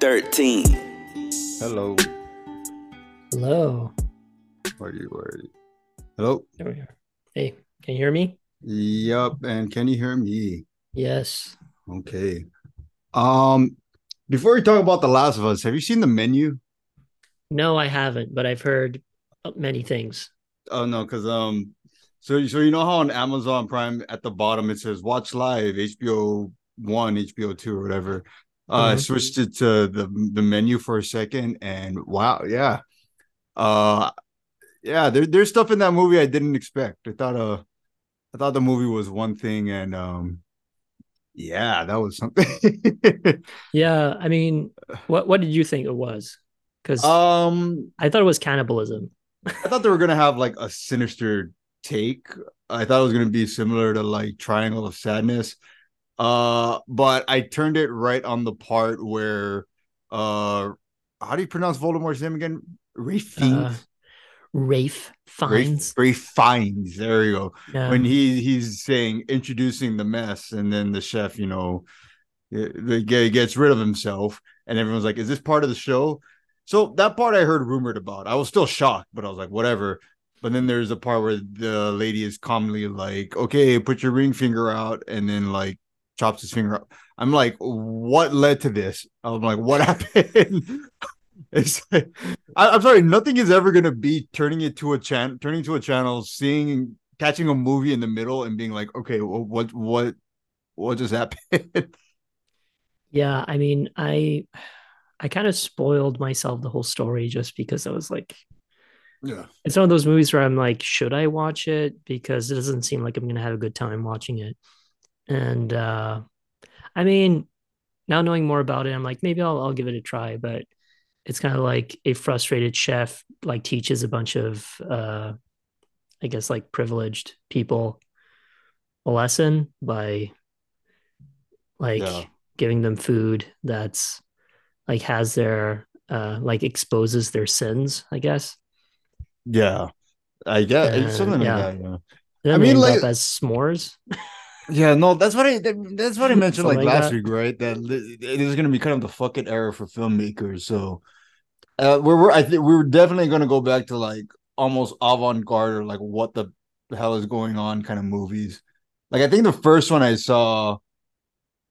13. Hello. Hello. Are you ready? Hello. There we are. Hey, can you hear me? Yup. And can you hear me? Yes. Okay. Um, before we talk about The Last of Us, have you seen the menu? No, I haven't, but I've heard many things. Oh no, because um, so so you know how on Amazon Prime at the bottom it says watch live HBO one, HBO two, or whatever. Uh, I Mhm. switched it to the the menu for a second, and wow, yeah, uh, yeah, there, there's stuff in that movie I didn't expect. I thought uh, I thought the movie was one thing, and um, yeah, that was something. Yeah, I mean, what what did you think it was? Because um, I thought it was cannibalism. I thought they were gonna have like a sinister take. I thought it was gonna be similar to like Triangle of Sadness. Uh, but I turned it right on the part where uh how do you pronounce Voldemort's name again? Rafe Uh? Rafe Rafe, finds. Rafe Fiennes. There you go. Yeah. When he he's saying introducing the mess, and then the chef, you know, the guy gets rid of himself, and everyone's like, "Is this part of the show?" So that part I heard rumored about. I was still shocked, but I was like, "Whatever." But then there's a part where the lady is calmly like, "Okay, put your ring finger out," and then like chops his finger up. I'm like, "What led to this?" I'm like, "What happened?" It's like, I, I'm sorry, nothing is ever gonna be turning it to a channel, turning to a channel, seeing, catching a movie in the middle, and being like, "Okay, well, what, what, what just happened?" Yeah, I mean, I I kind of spoiled myself the whole story just because I was like, yeah, it's one of those movies where I'm like, should I watch it? Because it doesn't seem like I'm gonna have a good time watching it. And uh I mean, now knowing more about it, I'm like, maybe I'll I'll give it a try, but it's kind of like a frustrated chef like teaches a bunch of uh I guess like privileged people a lesson by like Yeah. giving them food that's like has their uh like exposes their sins, I guess. yeah. I guess And, something yeah. like that. Yeah. I mean, like- as s'mores. Yeah, no, that's what I that- that's what I mentioned like like last that. week, right? That li- it is going to be kind of the fucking era for filmmakers. So, uh, we're, we're I think we're definitely going to go back to like almost avant garde or like what the hell is going on kind of movies. Like I think the first one I saw,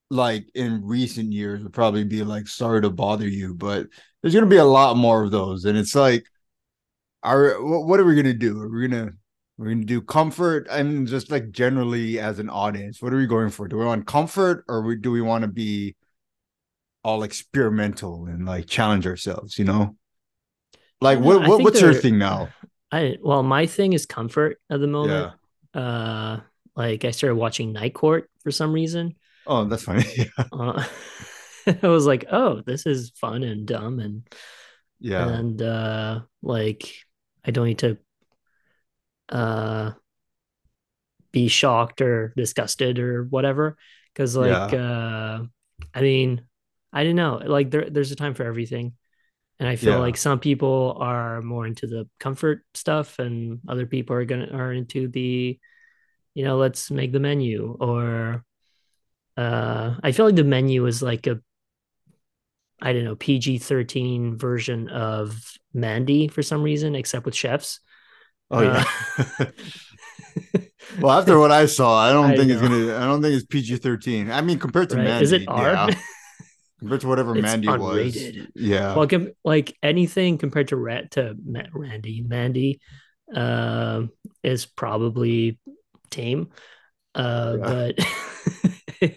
like in recent years, would probably be like Sorry to Bother You, but there's going to be a lot more of those, and it's like, are what are we going to do? Are we gonna we're gonna do comfort and just like generally as an audience, what are we going for? Do we want comfort or we, do we want to be all experimental and like challenge ourselves? You know, like what, what what's your thing now? I well, my thing is comfort at the Yeah. moment. Uh like I started watching Night Court for some reason. Oh, that's funny. yeah. Uh, I was like, oh, this is fun and dumb and Yeah. and uh like I don't need to uh be shocked or disgusted or whatever. Because like uh I mean I don't know. Like there there's a time for everything. And I feel Yeah. like some people are more into the comfort stuff and other people are gonna are into the you know let's make the menu or uh I feel like the menu is like a I don't know PG-13 version of Mandy for some reason except with chefs Oh yeah. Uh, well, after what I saw, I don't I think it's gonna. I don't think it's PG thirteen. I mean, compared to Right. Mandy, Is it R? yeah. Compared to whatever It's Mandy unrated. was, yeah. well, com- like anything compared to Rat to Ma- Randy, Mandy, um, is probably tame. Uh, Yeah. but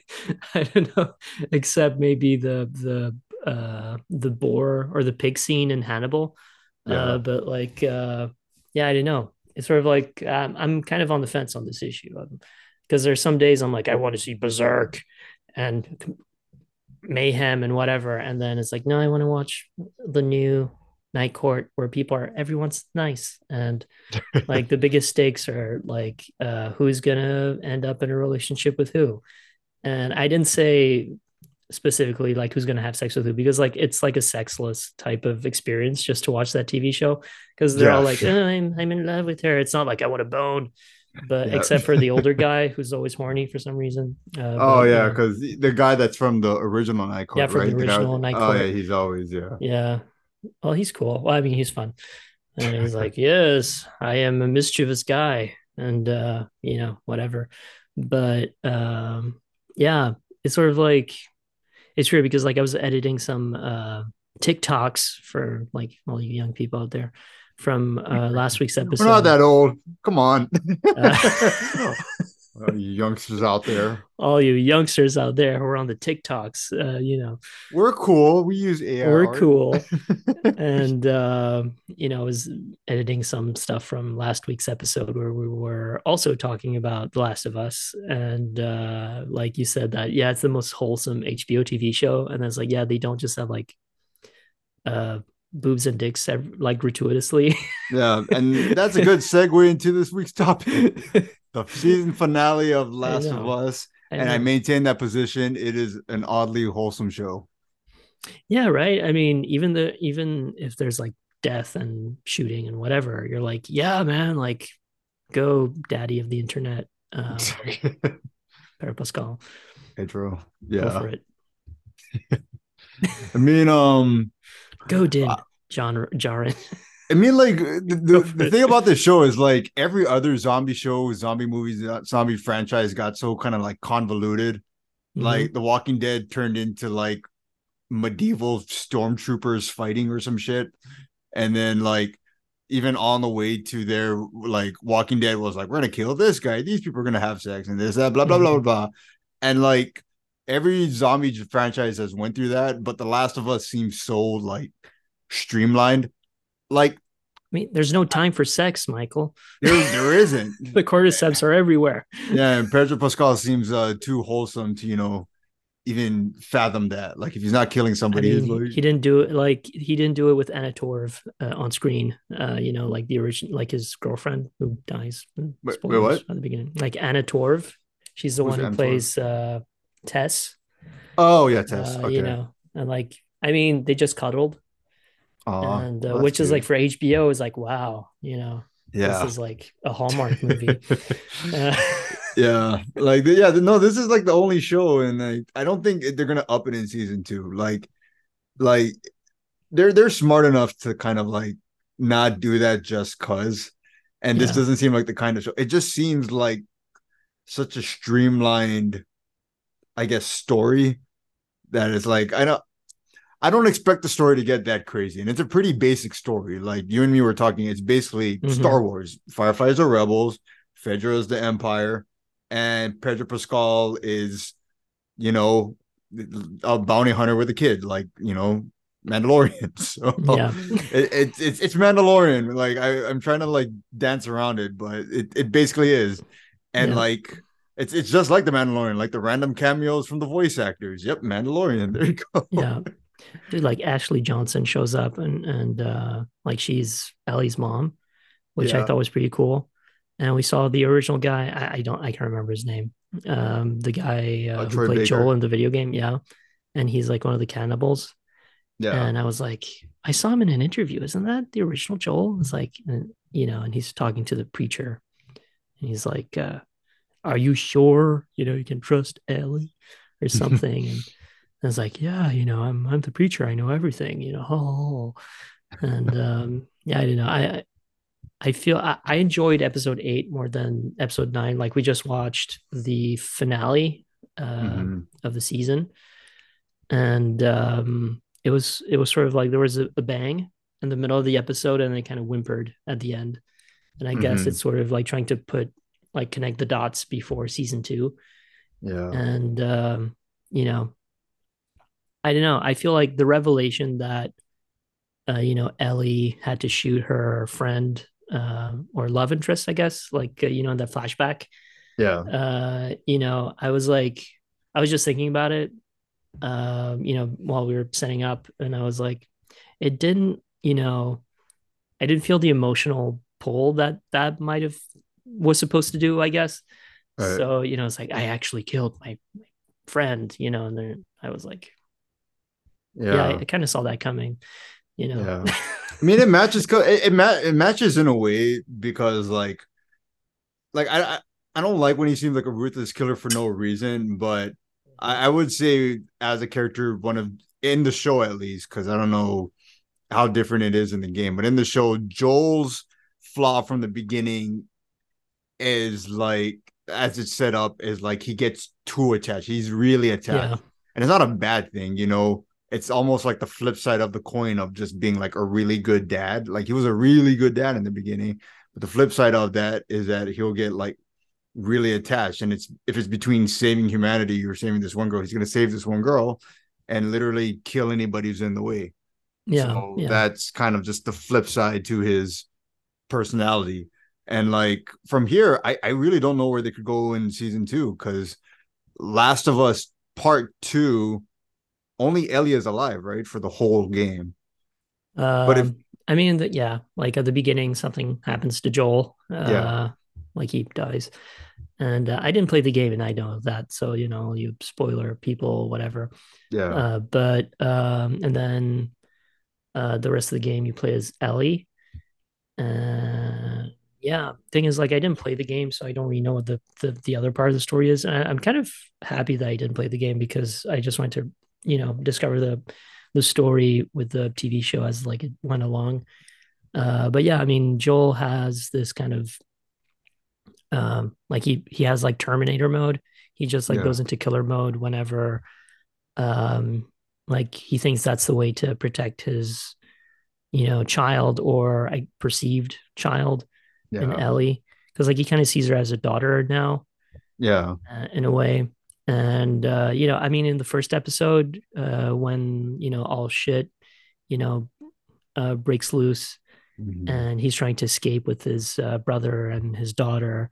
I don't know, except maybe the the uh the boar or the pig scene in Hannibal. Yeah. Uh, but like, uh, yeah, I don't know. It's sort of like um, I'm kind of on the fence on this issue because there's some days I'm like I want to see Berserk and mayhem and whatever, and then it's like no, I want to watch the new Night Court where people are everyone's nice and like the biggest stakes are like uh, who's gonna end up in a relationship with who, and I didn't say specifically like who's gonna have sex with who because like it's like a sexless type of experience just to watch that TV show because they're Yeah, all like sure. oh, I'm I'm in love with her. It's not like I want to bone. but Yeah. except for the older guy who's always horny for some reason. Uh, Oh but, yeah, uh, because the guy that's from the original Night Court, Yeah, from the right? guy- original Night Oh yeah, he's always yeah. Yeah. Well, he's cool. Well, I mean, he's fun. And he's like, yes, I am a mischievous guy. And, uh, you know, whatever. But, um, yeah, it's sort of like, it's weird because, like, I was editing some, uh, TikToks for like all you young people out there from uh, last week's episode. We're not that old. Come on, Uh, You youngsters out there. all you youngsters out there who are on the TikToks, uh, you know, We're cool. We use AI. we're cool. and uh, you know, I was editing some stuff from last week's episode where we were also talking about The Last of Us, and uh, like you said that yeah, it's the most wholesome HBO TV show, and it's like yeah, they don't just have like uh boobs and dicks like gratuitously. Yeah, and that's a good segue into this week's topic. The season finale of Last of. Us. And I maintain that position. It is an oddly wholesome show. yeah, right. I mean, even the even if there's like death and shooting and whatever, you're like, yeah, man, like go daddy of the internet. Uh, Pedro Pascal, Pedro. go Yeah. for it. I mean, um, Go, Din, Uh, John Djarin. I mean, like the, the, thing about this show is like every other zombie show, zombie movies, uh, zombie franchise got so kind of like convoluted. Mm-hmm. Like The Walking Dead turned into like medieval stormtroopers fighting or some shit, and then like even on the way to their like Walking Dead was like, we're gonna kill this guy. These people are gonna have sex and this that blah blah blah blah blah, and like every zombie franchise has went through that, but The Last of Us seems so like streamlined. Like I mean, there's no time for sex, Michael. there, there isn't. The cordyceps are everywhere. Yeah, and Pedro Pascal seems uh too wholesome to you know even fathom that. Like if he's not killing I somebody, mean, he, like, he didn't do it like he didn't do it with Anna Torv uh, on screen. Uh, you know, like the original, like his girlfriend who dies. Wait- wait, what? At the beginning, like Anna Torv, she's the Who's one who Anna plays uh, Tess. oh yeah, Tess. Uh, okay. You know, and like I mean, they just cuddled, Aw, and uh, which is like for HBO is like wow, you know, yeah. this is like a Hallmark movie. Uh, yeah, like yeah, no, this is like the only show, and like I don't think they're gonna up it in season two. Like, like they're they're smart enough to kind of like not do that just cause. And this Yeah. doesn't seem like the kind of show. It just seems like such a streamlined, I guess, story that is like I don't. I don't expect the story to get that crazy, and it's a pretty basic story. Like you and me were talking, it's basically Mhm. Star Wars. Fireflies are rebels, Fedra is the Empire, and Pedro Pascal is, you know, a bounty hunter with a kid, like you know, Mandalorian. So Yeah. it, it's it's it's Mandalorian. Like I, I'm trying to like dance around it, but it, it basically is. And Yeah. like it's it's just like the Mandalorian, like the random cameos from the voice actors. Yep, Mandalorian. There you go. yeah dude like ashley johnson shows up and and uh like she's ellie's mom which i thought was pretty cool. And we saw the original guy i, I don't i can't remember his name. Um the guy uh, Uh, who played Baker. joel in the video game yeah. And he's like one of the cannibals. Yeah. and i was like i saw him in an interview isn't that the original joel? It's like and, you know and he's talking to the preacher. And he's like uh are you sure you know you can trust ellie or something? And I was like, yeah, you know, I'm I'm the preacher. I know everything, you know. Oh, and um, yeah, I don't know. I I feel I, I enjoyed episode eight more than episode nine. Like we just watched the finale uh, Mhm. of the season, and um, it was it was sort of like there was a, a bang in the middle of the episode, and they kind of whimpered at the end. And I guess Mhm. it's sort of like trying to put like connect the dots before season two Yeah. and um, you know i don't know i feel like the revelation that uh, you know ellie had to shoot her friend uh, or love interest i guess like uh, you know in that flashback Yeah. uh, you know i was like i was just thinking about it um, you know while we were setting up and i was like it didn't you know i didn't feel the emotional pull that that might have was supposed to do i guess Right. so you know it's like i actually killed my, my friend you know and then i was like yeah, Yeah. I, I kind of saw that coming you know Yeah. I mean, it matches. It, it, ma- it matches in a way because, like, like I, I don't like when he seems like a ruthless killer for no reason, but I, I would say as a character, one of in the show at least, because I don't know how different it is in the game, but in the show, Joel's flaw from the beginning is like as it's set up is like he gets too attached. He's really attached. Yeah. And it's not a bad thing, you know. It's almost like the flip side of the coin of just being like a really good dad. Like he was a really good dad in the beginning, but the flip side of that is that he'll get like really attached. And it's if it's between saving humanity or saving this one girl, he's gonna save this one girl and literally kill anybody who's in the way. Yeah, so yeah. that's kind of just the flip side to his personality. And like from here, I, I really don't know where they could go in season two because Last of Us Part Two, only Ellie is alive, right, for the whole game. Um, but if I mean, that yeah, like at the beginning, something happens to Joel. Uh, yeah, like he dies. And uh, I didn't play the game, and I know that. So you know, you spoiler people, whatever. Yeah. Uh, but um, and then uh, the rest of the game you play as Ellie. Uh, yeah, thing is, like, I didn't play the game, so I don't really know what the the, the other part of the story is. And I, I'm kind of happy that I didn't play the game because I just wanted to, you know, discover the the story with the TV show as like it went along. Uh, but yeah, I mean, Joel has this kind of um, like he he has like Terminator mode. He just like yeah. goes into killer mode whenever um like he thinks that's the way to protect his you know child or a perceived child yeah. in Ellie because like he kind of sees her as a daughter now. Yeah, uh, in a way. And uh, you know, I mean, in the first episode, uh, when you know all shit, you know, uh, breaks loose, mm-hmm. and he's trying to escape with his uh, brother and his daughter,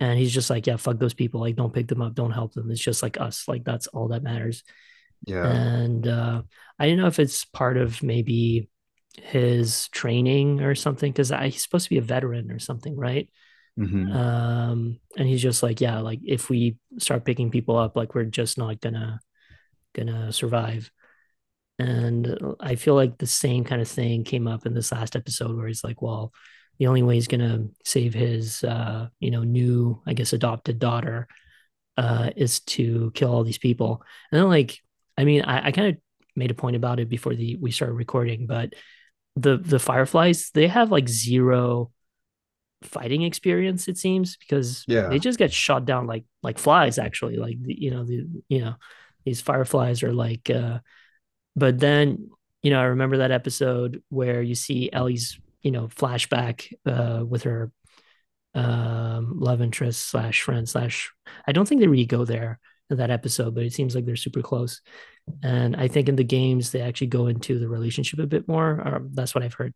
and he's just like, yeah, fuck those people, like, don't pick them up, don't help them. It's just like us, like that's all that matters. Yeah. And uh, I don't know if it's part of maybe his training or something because I he's supposed to be a veteran or something, right? Mm-hmm. Um, and he's just like, yeah, like if we start picking people up, like we're just not gonna gonna survive. And I feel like the same kind of thing came up in this last episode where he's like, well, the only way he's gonna save his uh, you know, new, I guess, adopted daughter uh is to kill all these people. And then like I mean, I, I kind of made a point about it before the we started recording, but the the fireflies they have like zero fighting experience it seems because yeah they just get shot down like like flies actually like you know the you know these fireflies are like uh but then you know i remember that episode where you see ellie's you know flashback uh with her um love interest slash friend slash i don't think they really go there in that episode, but it seems like they're super close. And I think in the games they actually go into the relationship a bit more. Or that's what I've heard.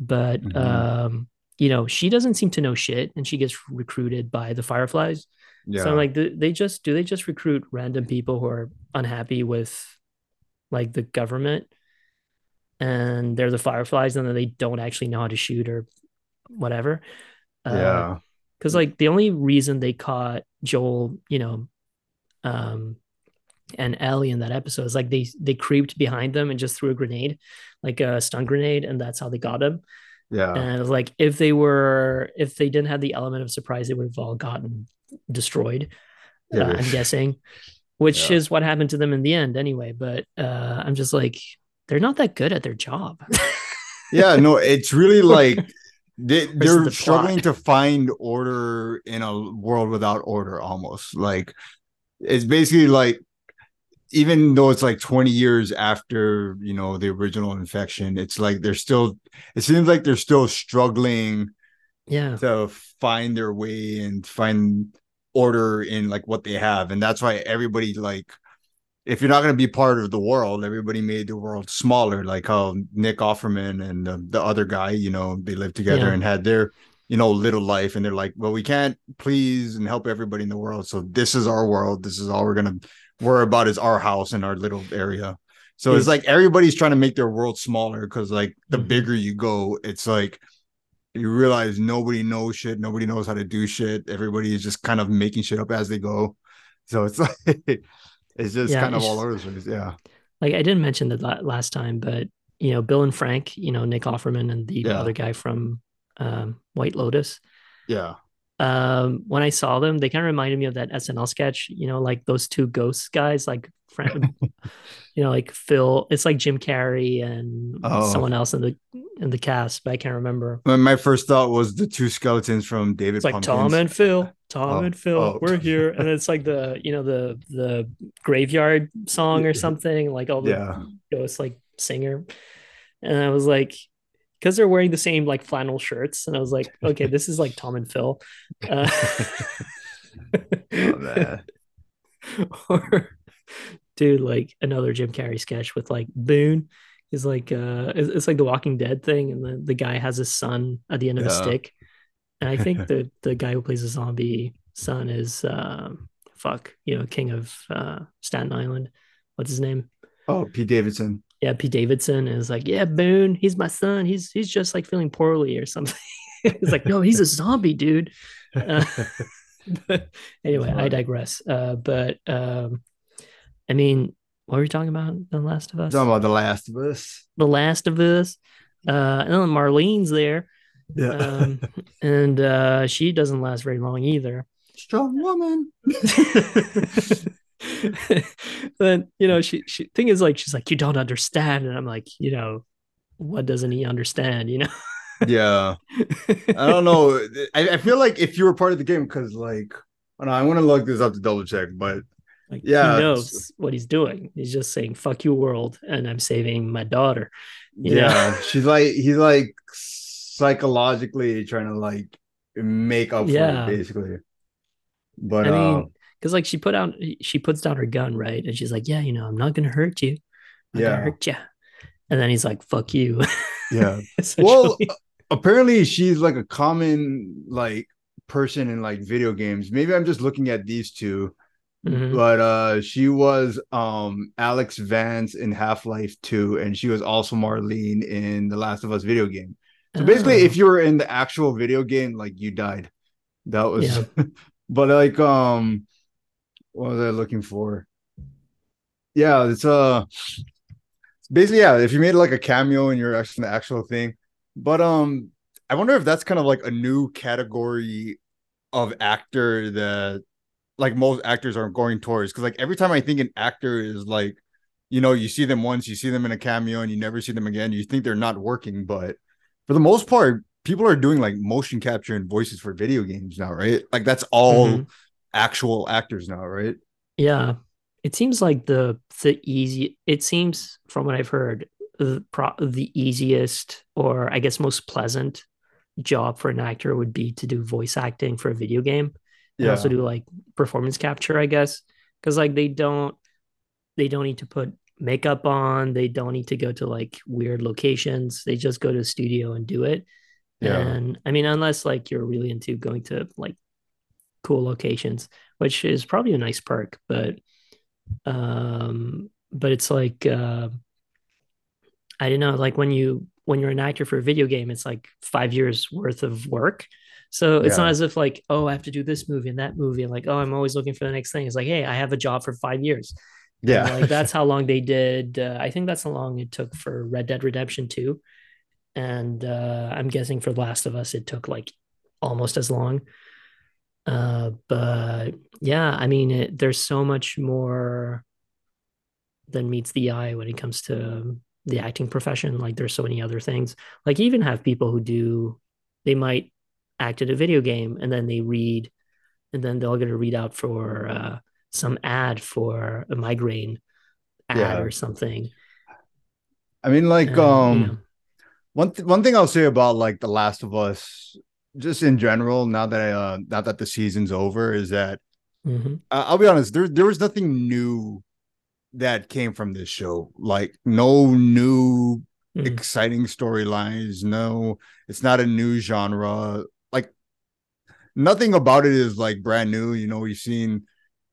But mm-hmm. um, you know, she doesn't seem to know shit, and she gets recruited by the Fireflies. Yeah. So I'm like, do they just do they just recruit random people who are unhappy with like the government, and they're the Fireflies, and then they don't actually know how to shoot or whatever. Yeah. Uh, because like the only reason they caught Joel, you know, um, and Ellie in that episode is like they they creeped behind them and just threw a grenade, like a stun grenade, and that's how they got him. Yeah, and like if they were if they didn't have the element of surprise, they would have all gotten destroyed. Uh, yeah. I'm guessing, which yeah. is what happened to them in the end, anyway. But uh, I'm just like they're not that good at their job. yeah, no, it's really like they, they're the struggling to find order in a world without order almost like it's basically like even though it's like 20 years after you know the original infection it's like they're still it seems like they're still struggling yeah to find their way and find order in like what they have and that's why everybody like if you're not going to be part of the world everybody made the world smaller like how nick offerman and the, the other guy you know they lived together yeah. and had their you know, little life, and they're like, well, we can't please and help everybody in the world. So this is our world. This is all we're gonna worry about is our house and our little area. So it's like everybody's trying to make their world smaller because like the mm-hmm. bigger you go, it's like you realize nobody knows shit, nobody knows how to do shit. Everybody is just kind of making shit up as they go. So it's like it's just yeah, kind of all over the place. Yeah. Like I didn't mention that last time, but you know, Bill and Frank, you know, Nick Offerman and the yeah. other guy from um, White Lotus. Yeah. Um, when I saw them, they kind of reminded me of that SNL sketch, you know, like those two ghost guys, like friend, you know, like Phil. It's like Jim Carrey and Oh. someone else in the in the cast, but I can't remember. My- first thought was the two skeletons from David It's like Pumpkins. Tom and Phil, Tom Oh, and Phil, oh. we're here, and it's like the you know the the graveyard song or something, like all the Yeah. ghost like singer, and I was like, because they're wearing the same like flannel shirts, and I was like, okay, this is like Tom and Phil. Uh, or dude, like another Jim Carrey sketch with like Boone is like uh it's, like the Walking Dead thing, and the, the guy has his son at the end of a stick. And I think the the guy who plays the zombie son is um fuck, you know, king of uh Staten Island. What's his name? Oh, Pete Davidson. Yeah, Pete Davidson is like, yeah, Boone, he's my son. He's he's just like feeling poorly or something. He's like, no, he's a zombie, dude. Uh, but anyway, I digress. Uh, but um, I mean, what were we talking about? The Last of Us. Talking about The Last of Us. the Last of Us. Uh, and then Marlene's there, Yeah. um, and uh, she doesn't last very long either. Strong woman. then you know, she she thing is like she's like you don't understand, and I'm like, you know, what doesn't he understand? You know. Yeah. I don't know. I, I feel like if you were part of the game, because like, I don't know, I'm gonna look this up to double check, but Like Yeah, he knows what he's doing. He's just saying "fuck you, world," and I'm saving my daughter. Yeah, she's like he's like psychologically trying to like make up Yeah. for it, basically. But I mean, uh, because like she put out, she puts down her gun, right, and she's like, "Yeah, you know, I'm not gonna hurt you. I'm Yeah. gonna hurt you." And then he's like, "Fuck you." yeah. Well, apparently she's like a common like person in like video games. Maybe I'm just looking at these two, Mhm. but uh she was um Alyx Vance in Half-Life 2 and she was also Marlene in the Last of Us video game. So basically Oh. if you were in the actual video game like you died. That was Yeah. but like um what was I looking for? Yeah, it's uh basically yeah, if you made like a cameo in the actual thing. But um I wonder if that's kind of like a new category of actor that like most actors are going towards because like every time I think an actor is like you know you see them once you see them in a cameo and you never see them again you think they're not working but for the most part people are doing like motion capture and voices for video games now right like that's all Mhm. Actual actors now right Yeah. It seems like the the easy it seems from what I've heard the pro, the easiest or I guess most pleasant job for an actor would be to do voice acting for a video game and also do like performance capture, I guess. Cuz like they don't they don't need to put makeup on, they don't need to go to like weird locations. They just go to the studio and do it. Yeah. And I mean unless like you're really into going to like cool locations, which is probably a nice perk, but um but it's like uh I don't know, like when you when you're an actor for a video game, it's like five years worth of work. So it's Yeah. not as if like, oh, I have to do this movie and that movie, and like, oh, I'm always looking for the next thing. It's like, hey, I have a job for five years. And, yeah like that's how long they did. Uh, I think that's how long it took for Red Dead Redemption 2. And uh, I'm guessing for The Last of Us, it took like almost as long. Uh, but yeah, I mean, it, there's so much more than meets the eye when it comes to the acting profession. Like, there's so many other things. Like, even have people who do, they might act in a video game and then they read, and then they'll get a readout for uh, some ad for a migraine ad Yeah. or something. i mean like And, you um know, One th- one thing I'll say about like The Last of Us, just in general, now that I uh now that the season's over, is that mhm. uh, I'll be honest, there there was nothing new that came from this show. Like no new Mhm. exciting storylines. No, it's not a new genre. Like nothing about it is like brand new. You know, we've seen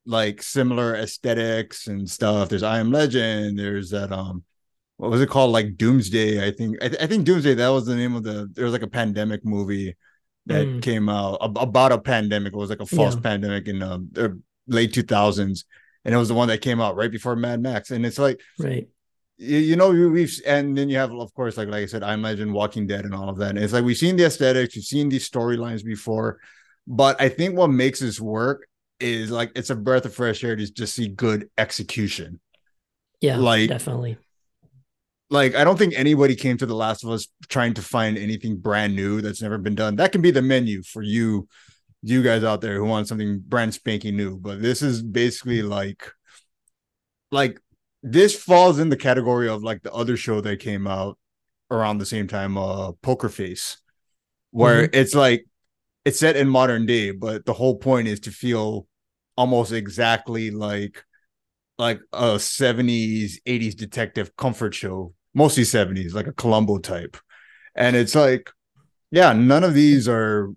like similar aesthetics and stuff. There's I Am Legend. There's that um, what was it called? Like Doomsday. I think I, th- I think Doomsday. That was the name of the. There was like a pandemic movie that Mm. came out about a pandemic. It was like a false Yeah. pandemic in um, the late 2000s, and it was the one that came out right before Mad Max. And it's like right. you, you know we- we've and then you have of course like like I said I imagine Walking Dead, and all of that. And it's like we've seen the aesthetics, we've seen these storylines before, But I think what makes this work is like it's a breath of fresh air to just see good execution. Yeah, Like- definitely. Like I don't think anybody came to The Last of Us trying to find anything brand new that's never been done. That can be the menu for you, you guys out there who want something brand spanking new. But this is basically like, like this falls in the category of like the other show that came out around the same time, uh, Poker Face, where it's like it's set in modern day, but the whole point is to feel almost exactly like like a 70s 80s detective comfort show mostly 70s like a columbo type. And it's like yeah none of these are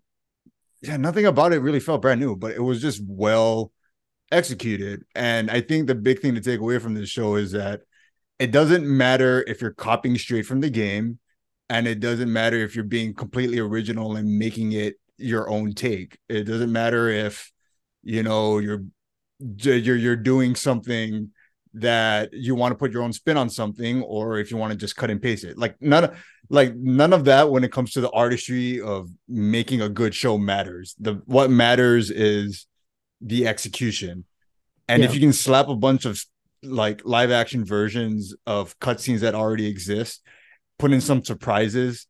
yeah nothing about it really felt brand new but it was just well executed. And i think the big thing to take away from this show is that it doesn't matter if you're copying straight from the game and it doesn't matter if you're being completely original and making it your own take. It doesn't matter if you know you're you're you're doing something that you want to put your own spin on something or if you want to just cut and paste it. Like none of like none of that when it comes to the artistry of making a good show matters. The what matters is the execution. And if you can slap a bunch of like live action versions of cutscenes that already exist put in some surprises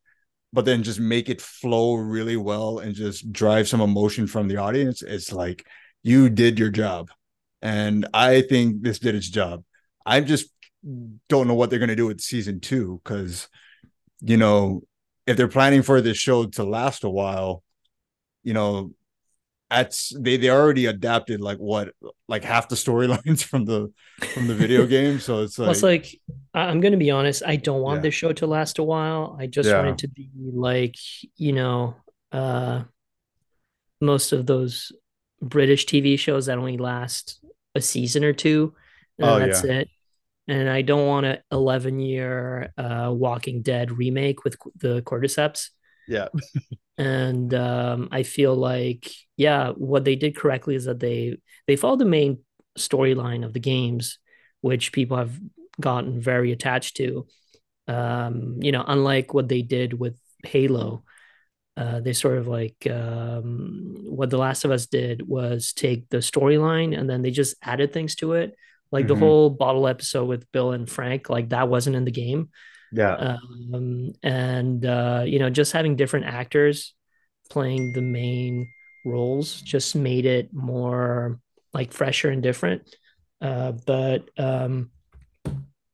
but then just make it flow really well and just drive some emotion from the audience it's like you did your job and i think this did its job i just don't know what they're going to do with season two because you know if they're planning for this show to last a while you know that's they they already adapted like what like half the storylines from the from the video game so it's like, Plus, like, I- I'm going to be honest, I don't want Yeah. this show to last a while. I just Yeah. want it to be like, you know, uh, most of those British TV shows that only last a season or two, and Oh, that's it. And I don't want an 11 year uh, Walking Dead remake with the cordyceps. yeah and um, I feel like yeah, what they did correctly is that they they followed the main storyline of the games, which people have gotten very attached to. Um, you know, unlike what they did with Halo, uh, they sort of like um, what The Last of Us did was take the storyline and then they just added things to it. Like the Mhm. whole bottle episode with Bill and Frank, like that wasn't in the game yeah um, and uh, you know just having different actors playing the main roles just made it more like fresher and different uh, but um,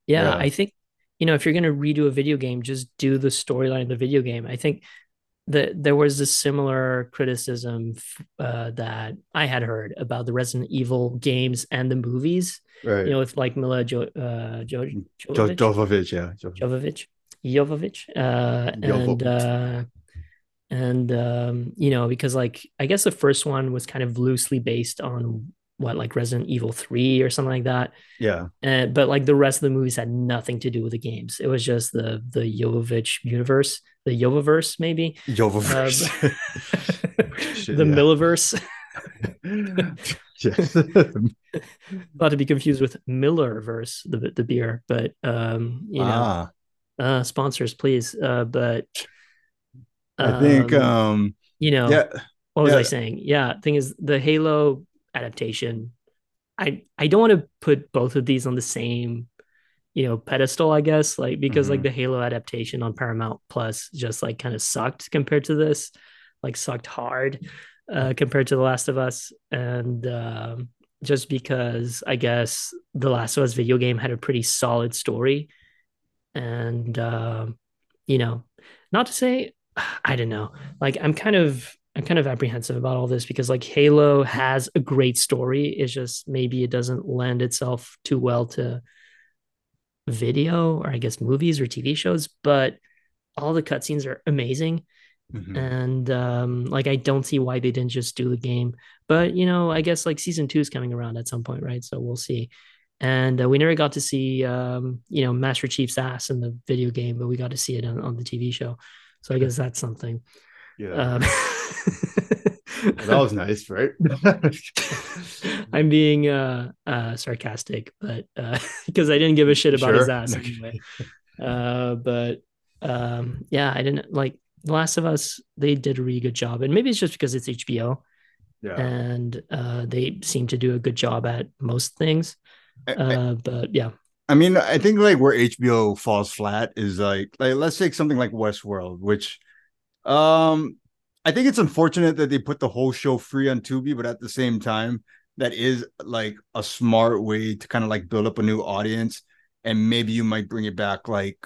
yeah, Yeah. i think you know if you're going to redo a video game just do the storyline of the video game i think that there was a similar criticism uh, that i had heard about the resident evil games and the movies. Right. you know with like mila jo- uh, jo- jo- Jovovich? Jovovich, yeah Jo- Jovovich, Jovovich, uh, and uh, and um, you know because like I guess the first one was kind of loosely based on what like Resident Evil three or something like that, yeah and but like the rest of the movies had nothing to do with the games. It was just the the Jovovich universe, the Jovoverse maybe, Jovovich. Shit, the yeah. Milliverse. yes Not to be confused with Millerverse, the the beer, but um, you know, ah uh, sponsors please. Uh, but i think um, um you know yeah what was yeah. i saying yeah thing is the halo adaptation. I i don't want to put both of these on the same you know pedestal i guess like because like Mhm. the halo adaptation on paramount plus just like kind of sucked compared to this like sucked hard uh compared to the last of us. And um just because i guess the last of us video game had a pretty solid story. And um you know not to say i don't know. Like i'm kind of i'm kind of apprehensive about all this because like halo has a great story. It's just maybe it doesn't lend itself too well to video or i guess movies or tv shows but all the cutscenes are amazing. Mhm. and um like i don't see why they didn't just do the game. But you know i guess like season two is coming around at some point right? So we'll see. And uh, we never got to see um you know master chief's ass in the video game but we got to see it on, on the tv show. So i guess that's something yeah. Um that was nice right? I'm being uh uh sarcastic but uh because i didn't give a shit about his ass anyway. uh but um yeah i didn't like the last of us they did a really good job and maybe it's just because it's hbo Yeah. and uh, they seem to do a good job at most things. I, Uh, but yeah, I mean, I think like where HBO falls flat is like like let's take something like Westworld, which um I think it's unfortunate that they put the whole show free on Tubi, but at the same time, that is like a smart way to kind of like build up a new audience. And maybe you might bring it back like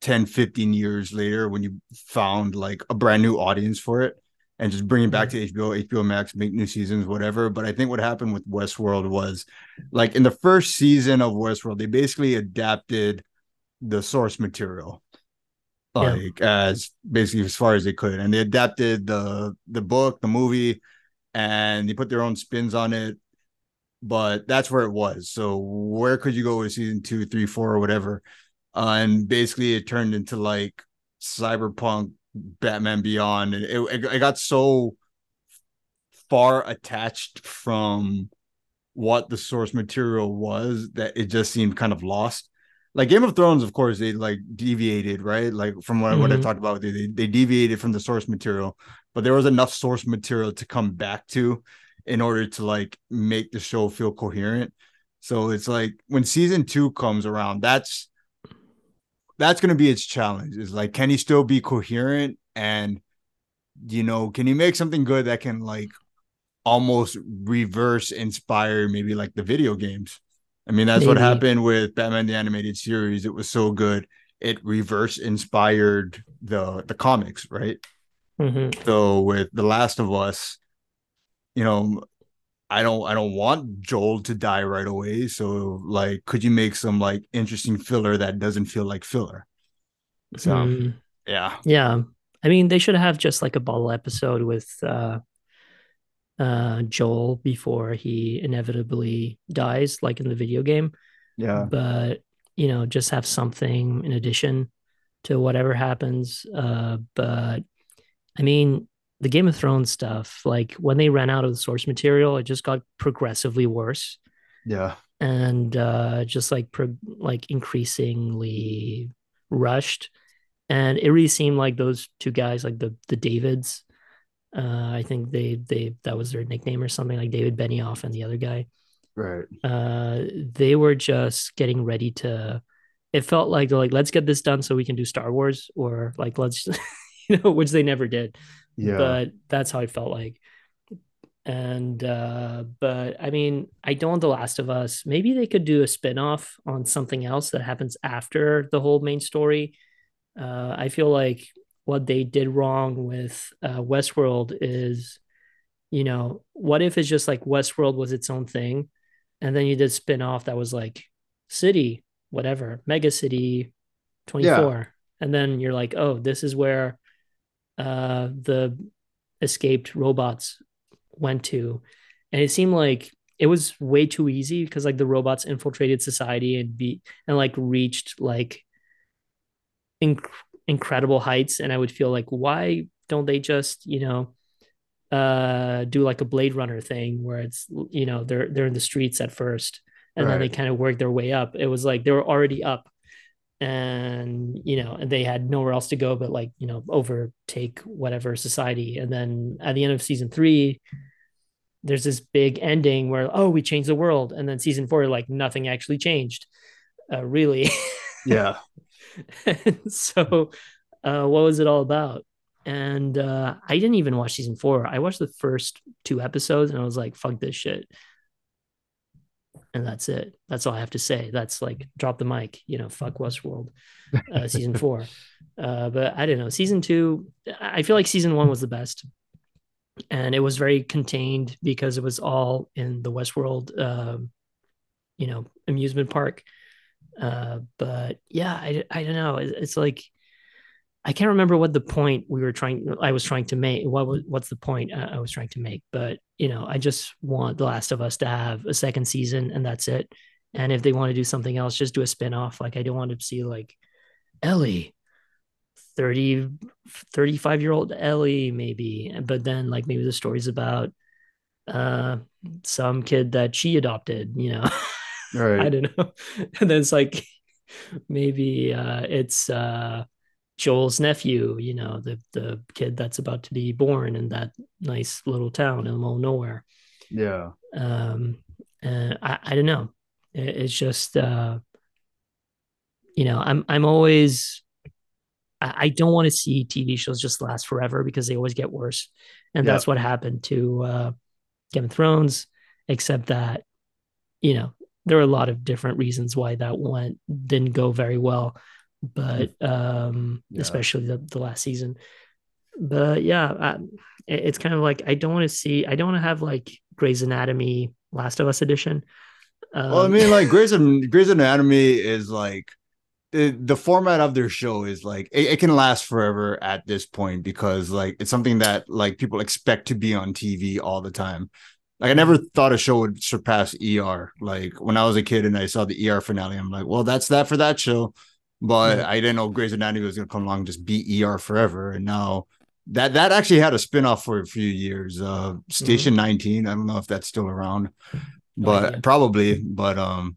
10 15 years later when you found like a brand new audience for it and just bring it back to HBO, HBO Max, make new seasons, whatever. But I think what happened with Westworld was like in the first season of Westworld, they basically adapted the source material like yeah. as basically as far as they could. And they adapted the the book the movie and they put their own spins on it. But that's where it was. So where could you go with season two three four or whatever? Uh, and basically it turned into like cyberpunk batman beyond. And it, it, it got so far attached from what the source material was that it just seemed kind of lost like Game of Thrones, of course, they like deviated, right? Like from what, mm-hmm. what I talked about, with you, they, they deviated from the source material, but there was enough source material to come back to in order to like make the show feel coherent. So it's like when season two comes around, that's that's gonna be its challenge. Is like, can he still be coherent and you know, can you make something good that can like almost reverse inspire maybe like the video games? I mean, that's Maybe. what happened with Batman the Animated Series. It was so good, it reverse inspired the the comics, right? Mm-hmm. So with The Last of Us, you know, I don't I don't want Joel to die right away. So like, could you make some like interesting filler that doesn't feel like filler? So mm. yeah, yeah. I mean, they should have just like a bottle episode with uh uh, Joel before he inevitably dies, like in the video game. Yeah. But, you know, just have something in addition to whatever happens. Uh, but I mean, the Game of Thrones stuff, like when they ran out of the source material, it just got progressively worse. Yeah. And uh, just like pro- like increasingly rushed. And it really seemed like those two guys, like the the Davids, uh, I think they they that was their nickname or something like David Benioff and the other guy. Right. Uh, they were just getting ready to. It felt like they're like, let's get this done so we can do Star Wars, or like let's, you know, which they never did. Yeah. But that's how it felt like. And uh, but I mean, I don't want The Last of Us. Maybe they could do a spin-off on something else that happens after the whole main story. Uh, I feel like what they did wrong with uh, Westworld is, you know, what if it's just like Westworld was its own thing, and then you did spin off that was like City, whatever, Mega City, twenty four, yeah. and then you're like, oh, this is where uh, the escaped robots went to, and it seemed like it was way too easy because like the robots infiltrated society and be and like reached like inc- incredible heights and i would feel like why don't they just you know uh do like a blade runner thing where it's you know they're they're in the streets at first and right. then they kind of work their way up. It was like they were already up and you know and they had nowhere else to go but like you know overtake whatever society. And then at the end of season three there's this big ending where oh we changed the world. And then season four like nothing actually changed. Uh, really. Yeah so, uh, what was it all about? And uh, I didn't even watch season four. I watched the first two episodes and I was like, fuck this shit. And that's it. That's all I have to say. That's like drop the mic, you know, fuck Westworld, uh, season four. Uh, but I don't know. Season two, I feel like season one was the best. And it was very contained because it was all in the Westworld, uh, you know, amusement park. Uh, but yeah, I, I don't know. It, it's like I can't remember what the point we were trying. I was trying to make. What was what's the point uh, I was trying to make? But you know, I just want The Last of Us to have a second season, and that's it. And if they want to do something else, just do a spinoff. Like I don't want to see like Ellie 30 35 year old ellie maybe but then like maybe the story's about uh some kid that she adopted you know right. I don't know. And then it's like maybe uh, it's uh, Joel's nephew, you know, the the kid that's about to be born in that nice little town in the middle of nowhere. Yeah. Um, and I, I don't know. It, it's just, uh, you know, I'm I'm always I, I don't want to see TV shows just last forever because they always get worse, and that's what happened to uh, Game of Thrones. Except that, you know, there are a lot of different reasons why that one didn't go very well, but um, Yeah. especially the the last season. But yeah, I, it's kind of like I don't want to see. I don't want to have like Grey's Anatomy, Last of Us edition. Um, Well, I mean, like Grey's, Grey's Anatomy is like the, the format of their show is like it, it can last forever at this point because like it's something that like people expect to be on TV all the time. Like I never thought a show would surpass ER. Like when I was a kid and I saw the ER finale, I'm like, well, that's that for that show. But Yeah. I didn't know Grey's Anatomy was gonna come along and just be ER forever. And now that that actually had a spin-off for a few years. Uh Station 19. I don't know if that's still around but idea. probably but um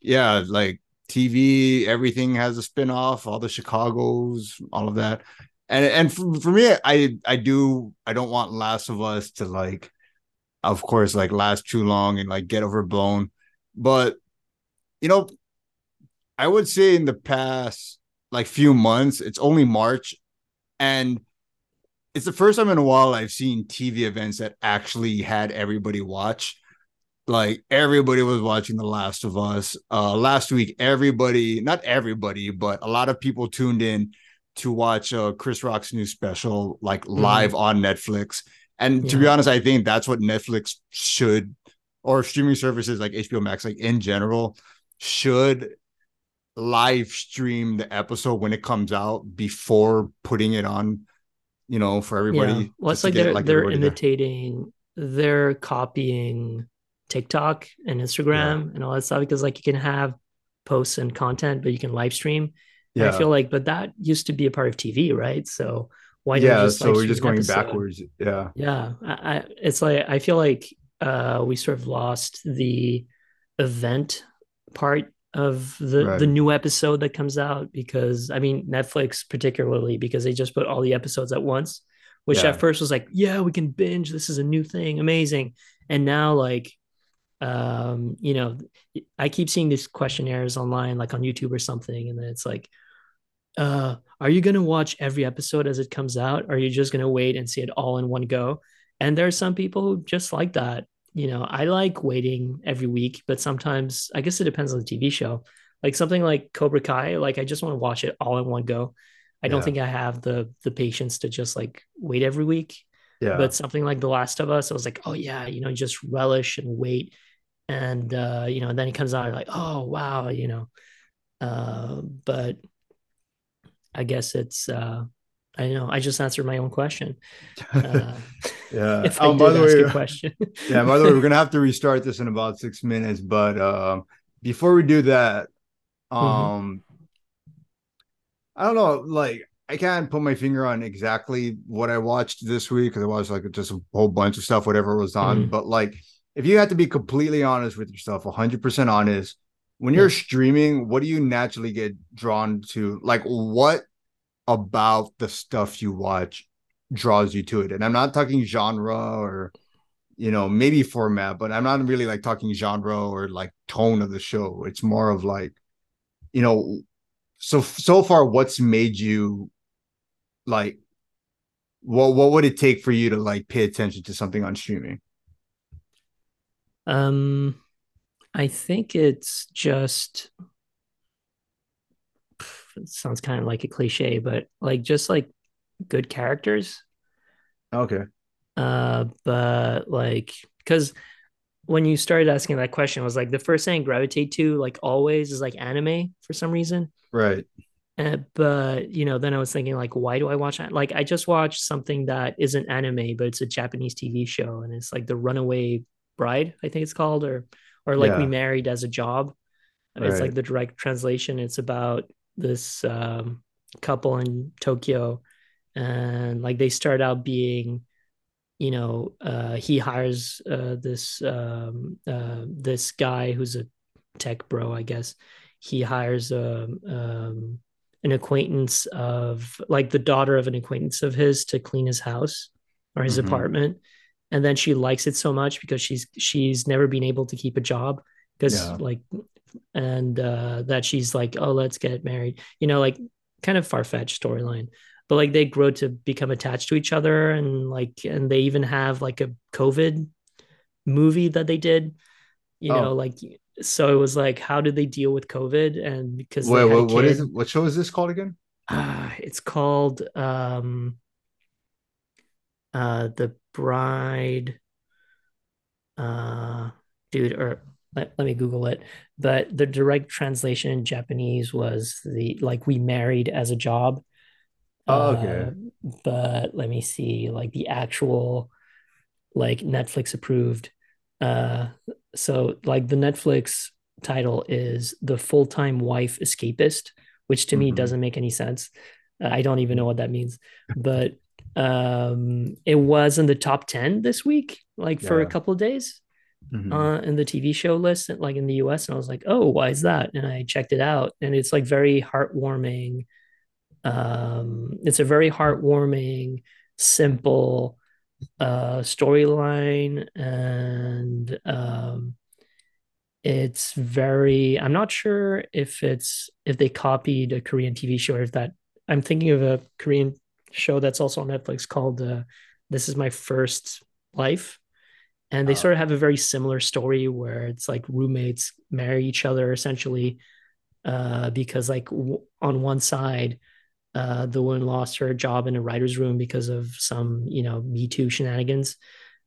yeah like tv everything has a spin-off all the chicagos all of that and and for, for me i i do i don't want last of us to like of course like last too long and like get overblown but you know i would say in the past like few months it's only march and it's the first time in a while i've seen tv events that actually had everybody watch like everybody was watching The Last of Us. Uh last week, everybody, not everybody, but a lot of people tuned in to watch uh Chris Rock's new special, like live on Netflix. And to be honest, I think that's what Netflix should or streaming services like HBO Max, like in general, should live stream the episode when it comes out before putting it on, you know, for everybody. Yeah. Well, it's like they're they're everybody there. imitating, they're copying TikTok and Instagram and all that stuff because like you can have posts and content, but you can live stream. And I feel like, but that used to be a part of TV, right? So why yeah, just so live we're just going episode? backwards. Yeah. Yeah, I, I it's like I feel like uh we sort of lost the event part of the Right. the new episode that comes out because I mean Netflix particularly because they just put all the episodes at once, which Yeah. at first was like, yeah, we can binge. This is a new thing, amazing. And now like um you know I keep seeing these questionnaires online like on YouTube or something and then it's like uh are you going to watch every episode as it comes out? Or are you just going to wait and see it all in one go? And there are some people who just like that. You know i like waiting every week but sometimes i guess it depends on the tv show. Like something like cobra kai like i just want to watch it all in one go. I don't think i have the the patience to just like wait every week. Yeah. but something like the last of us i was like oh yeah you know just relish and wait. And uh you know and then it comes out like oh wow you know? Uh but i guess it's uh i know i just answered my own question uh, yeah. if i Um, did by the way, a question yeah. By the way, we're gonna have to restart this in about six minutes. But um, before we do that, Mm-hmm. um, I don't know. Like, I can't put my finger on exactly what I watched this week because I watched like just a whole bunch of stuff, whatever was on. Mhm. But like, if you had to be completely honest with yourself, 100% honest, when you're streaming, what do you naturally get drawn to? Like, what about the stuff you watch draws you to it? And I'm not talking genre or, you know, maybe format, but I'm not really like talking genre or like tone of the show. It's more of like, you know, so so far, what's made you like? What what would it take for you to like pay attention to something on streaming? um i think it's just it sounds kind of like a cliche but like just like good characters Okay. uh but like because when you started asking that question was like the first thing I gravitate to like always is like anime for some reason Right. Uh, but you know, then I was thinking like, why do I watch that? Like, I just watched something that isn't anime, but it's a Japanese TV show, and it's like the Runaway Bride, I think it's called, or or like We Married as a Job. It's Right. like the direct translation. It's about this um, couple in Tokyo, and like they start out being, you know, uh, he hires uh, this um, uh, this guy who's a tech bro, I guess. He hires a um, an acquaintance of like the daughter of an acquaintance of his to clean his house or his Mhm. apartment and then she likes it so much because she's she's never been able to keep a job because Yeah. like and uh that she's like oh let's get married you know like kind of far-fetched storyline but like they grow to become attached to each other and like and they even have like a covid movie that they did you know Oh. like so it was like how did they deal with covid and because Wait, a what, is it? What show is this called again? Ah, it's called um uh The Bride uh dude or let, let me Google it. But the direct translation in Japanese was the like we married as a job. Oh, okay. Uh, but let me see like the actual like Netflix approved uh so like the Netflix title is The Full-Time Wife Escapist, which to me Mhm. doesn't make any sense. Uh, I don't even know what that means, but um it was in the top 10 this week like for a couple of days Mhm. uh in the TV show list like in the US and I was like, "Oh, why is that?" And I checked it out and it's like very heartwarming. Um it's a very heartwarming, simple uh storyline and um it's very I'm not sure if it's if they copied a Korean TV show or if that I'm thinking of a Korean show that's also on Netflix called uh, This Is My First Life and they Oh. sort of have a very similar story where it's like roommates marry each other essentially uh, because like w- on one side uh, the woman lost her job in a writer's room because of some you know me too shenanigans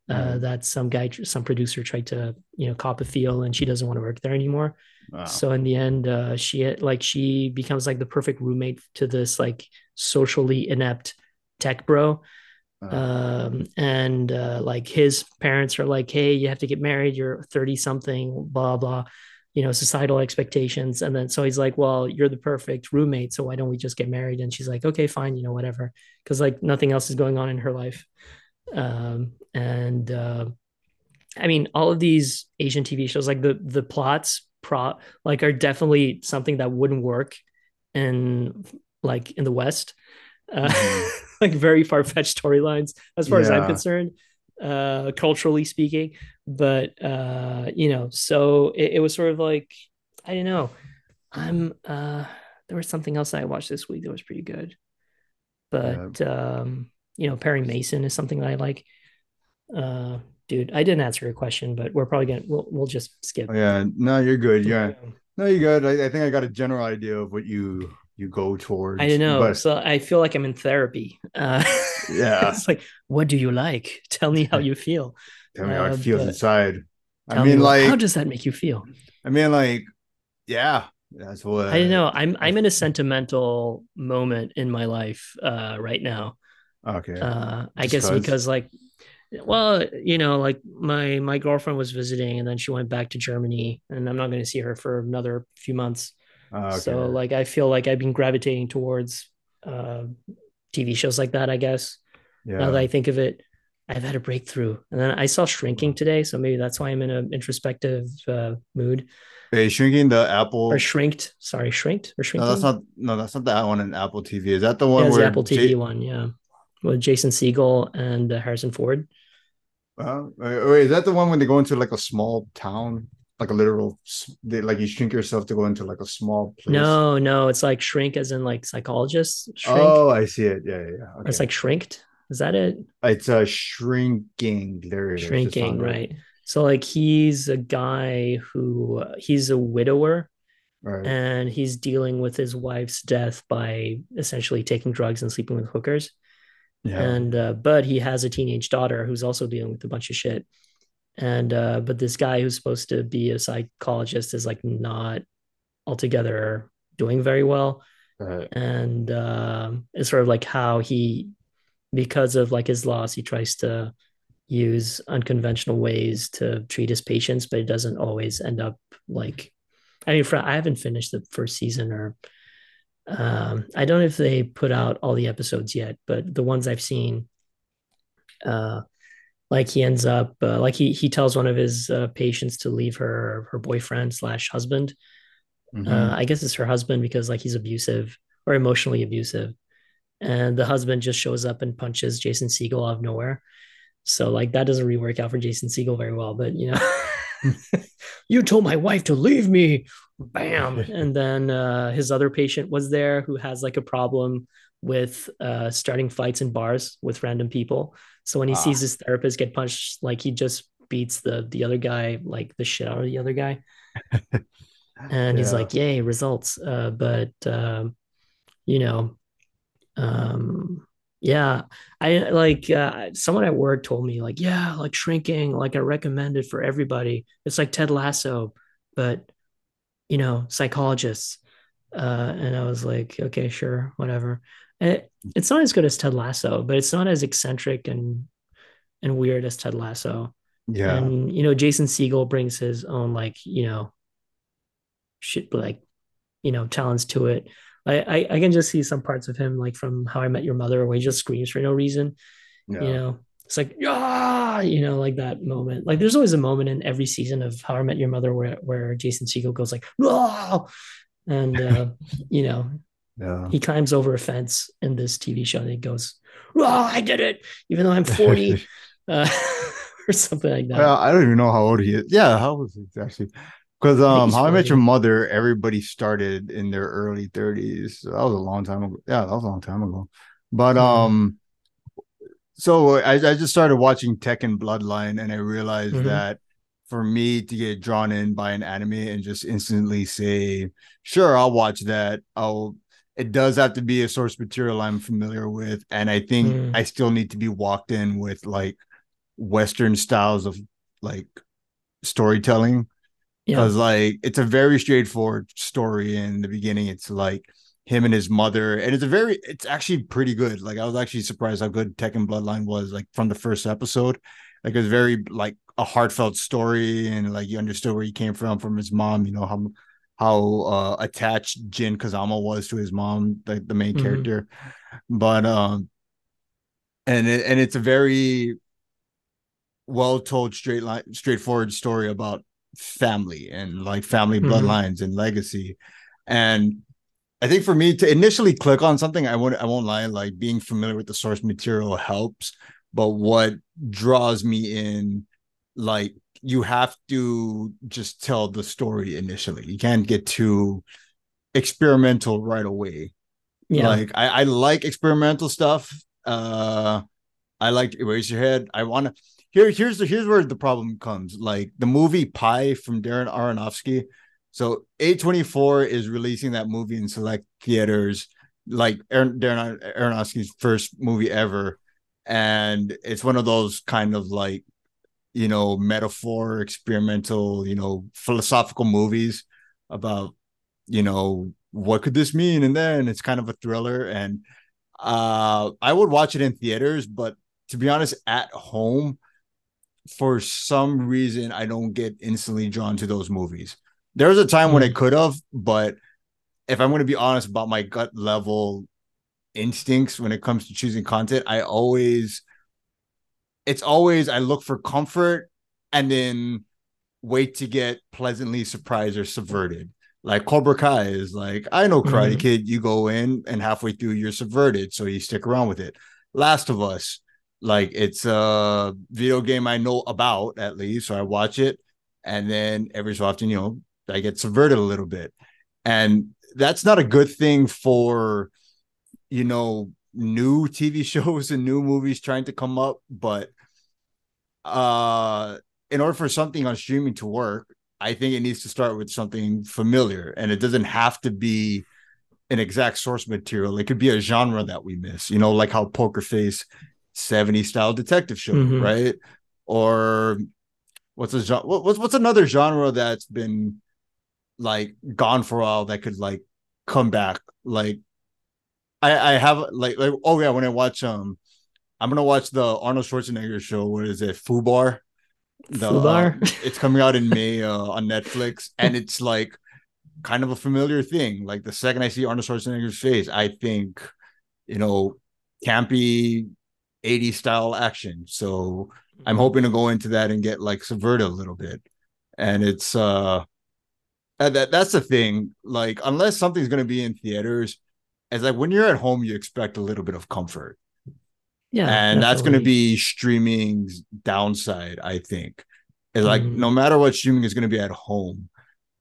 uh, Right. that some guy some producer tried to you know cop a feel and she doesn't want to work there anymore Wow. so in the end uh, she like she becomes like the perfect roommate to this like socially inept tech bro. Um and uh like his parents are like hey you have to get married. You're 30 something blah blah you know societal expectations. And then so he's like well you're the perfect roommate so why don't we just get married? And she's like okay fine you know whatever. Because like nothing else is going on in her life. Um and uh i mean all of these asian tv shows like the the plots pro like are definitely something that wouldn't work in like in the west. Uh, Mhm. like very far-fetched storylines as far as i'm concerned uh culturally speaking. But uh you know so it, it was sort of like i don't know. I'm uh there was something else i watched this week that was pretty good. But um you know perry mason is something that i like. Uh dude i didn't answer your question but we're probably gonna we'll, we'll just skip Oh, yeah. No, you're good. Yeah. No, you're good. I, I think I got a general idea of what you you go towards. I don't know. But so I feel like I'm in therapy. Uh, Yeah. it's like, what do you like? Tell me how you feel. tell me how uh, it feels but- inside. I mean, me, like, how does that make you feel? I mean, like, yeah. That's what I don't know. I'm I'm in a sentimental moment in my life uh, right now. Okay. Uh, I Just guess 'cause? because like, well, you know, like my my girlfriend was visiting and then she went back to Germany, and I'm not going to see her for another few months. okay. So like, I feel like I've been gravitating towards uh, TV shows like that. I guess. yeah. now that I think of it, I've had a breakthrough. And then I saw Shrinking today, so maybe that's why I'm in an introspective uh, mood. Hey, shrinking the Apple. Or shrinked. Sorry, shrinked or no, shrinking. that's not. No, that's not that one in Apple TV. Is that the one it's where the Apple TV J- one, yeah. With Jason Segel and uh, Harrison Ford. Uh, wait, is that the one when they go into like a small town, like a literal, they, like you shrink yourself to go into like a small place? No, no, it's like shrink as in like psychologists shrink. Oh, I see it. Yeah, yeah, yeah. Or it's like shrinked. Is that it? It's a shrinking. There it is. Just Shrinking, found it. right. So like he's a guy who uh, he's a widower Right. and he's dealing with his wife's death by essentially taking drugs and sleeping with hookers. Yeah. and uh, but he has a teenage daughter who's also dealing with a bunch of shit and uh, but this guy who's supposed to be a psychologist is like not altogether doing very well Right. and um, it's sort of like how he because of like his loss he tries to use unconventional ways to treat his patients but it doesn't always end up like i mean for, i haven't finished the first season or um, i don't know if they put out all the episodes yet but the ones i've seen uh, like he ends up uh, like he he tells one of his uh, patients to leave her her boyfriend slash husband Mhm. uh, I guess it's her husband because like he's abusive or emotionally abusive. And the husband just shows up and punches Jason Segel out of nowhere. So like that doesn't really work out for Jason Segel very well, but you know, you told my wife to leave me, bam. And then uh, his other patient was there who has like a problem with uh, starting fights in bars with random people. So when he ah. sees his therapist get punched, like he just beats the the other guy like the shit out of the other guy. and yeah. he's like, "Yay, results!" Uh, but um, you know, um, yeah, I like uh, someone at work told me like, yeah, like shrinking, like I recommend it for everybody. It's like Ted Lasso, but you know, psychologists. Uh, and I was like, okay, sure, whatever. It, it's not as good as Ted Lasso, but it's not as eccentric and and weird as Ted Lasso. Yeah. And you know, Jason Segel brings his own like, you know, shit like, you know, talents to it. I, I, I can just see some parts of him like from How I Met Your Mother where he just screams for no reason. Yeah. You know, it's like ah, you know, like that moment. Like there's always a moment in every season of How I Met Your Mother where where Jason Segel goes like ah, and uh, you know, yeah. he climbs over a fence in this TV show and he goes, oh, I did it, even though I'm 40, uh, or something like that. Well, I don't even know how old he is. Yeah, how old is he actually? Because um, How I Met Your Mother, everybody started in their early 30s. So that was a long time ago. Yeah, that was a long time ago. But um, so I, I just started watching Tekken Bloodline, and I realized mm-hmm. that for me to get drawn in by an anime and just instantly say, "Sure, I'll watch that," I'll. It does have to be a source material I'm familiar with, and I think mm. I still need to be walked in with like Western styles of like storytelling because yeah. like it's a very straightforward story in the beginning it's like him and his mother and it's a very it's actually pretty good like i was actually surprised how good tekken bloodline was like from the first episode like it was very like a heartfelt story and like you understood where he came from from his mom you know how how uh, attached jin kazama was to his mom like the main mm-hmm. character but um and it, and it's a very well told straight line straightforward story about family and like family mm-hmm. bloodlines and legacy. And I think for me to initially click on something, I won't I won't lie, like being familiar with the source material helps. But what draws me in, like you have to just tell the story initially. You can't get too experimental right away. Yeah. Like I, I like experimental stuff. Uh I like Eraserhead. I want to here here's the here's where the problem comes. Like the movie Pi from Darren Aronofsky. So A24 is releasing that movie in select theaters, like Darren Aronofsky's first movie ever, and it's one of those kind of like you know metaphor experimental you know philosophical movies about you know what could this mean and then it's kind of a thriller and uh i would watch it in theaters but to be honest at home for some reason I don't get instantly drawn to those movies. There was a time mm. when I hmm. could have, but if I'm going to be honest about my gut level instincts when it comes to choosing content, I always it's always I look for comfort and then wait to get pleasantly surprised or subverted. Like Cobra Kai is like, I know Karate mm-hmm. Kid, you go in and halfway through you're subverted, so you stick around with it. Last of Us, like it's a video game I know about at least, so I watch it, and then every so often, you know, I get subverted a little bit, and that's not a good thing for, you know, new TV shows and new movies trying to come up. But uh, in order for something on streaming to work, I think it needs to start with something familiar, and it doesn't have to be an exact source material. It could be a genre that we miss, you know, like how Poker Face 70 style detective show, mm-hmm. right? Or what's a? What's what's another genre that's been like gone for a while that could like come back? Like I I have like like oh yeah, when I watch um I'm gonna watch the Arnold Schwarzenegger show. What is it? Fubar. The, Fubar. Uh, it's coming out in May uh, on Netflix, and it's like kind of a familiar thing. Like the second I see Arnold Schwarzenegger's face, I think, you know, campy 80s style action. So I'm hoping to go into that and get like subverted a little bit. And it's uh that that's the thing. Like, unless something's gonna be in theaters It's like when you're at home, you expect a little bit of comfort. Yeah. and that's going to be streaming's downside i think It's like Mhm. no matter what streaming is going to be at home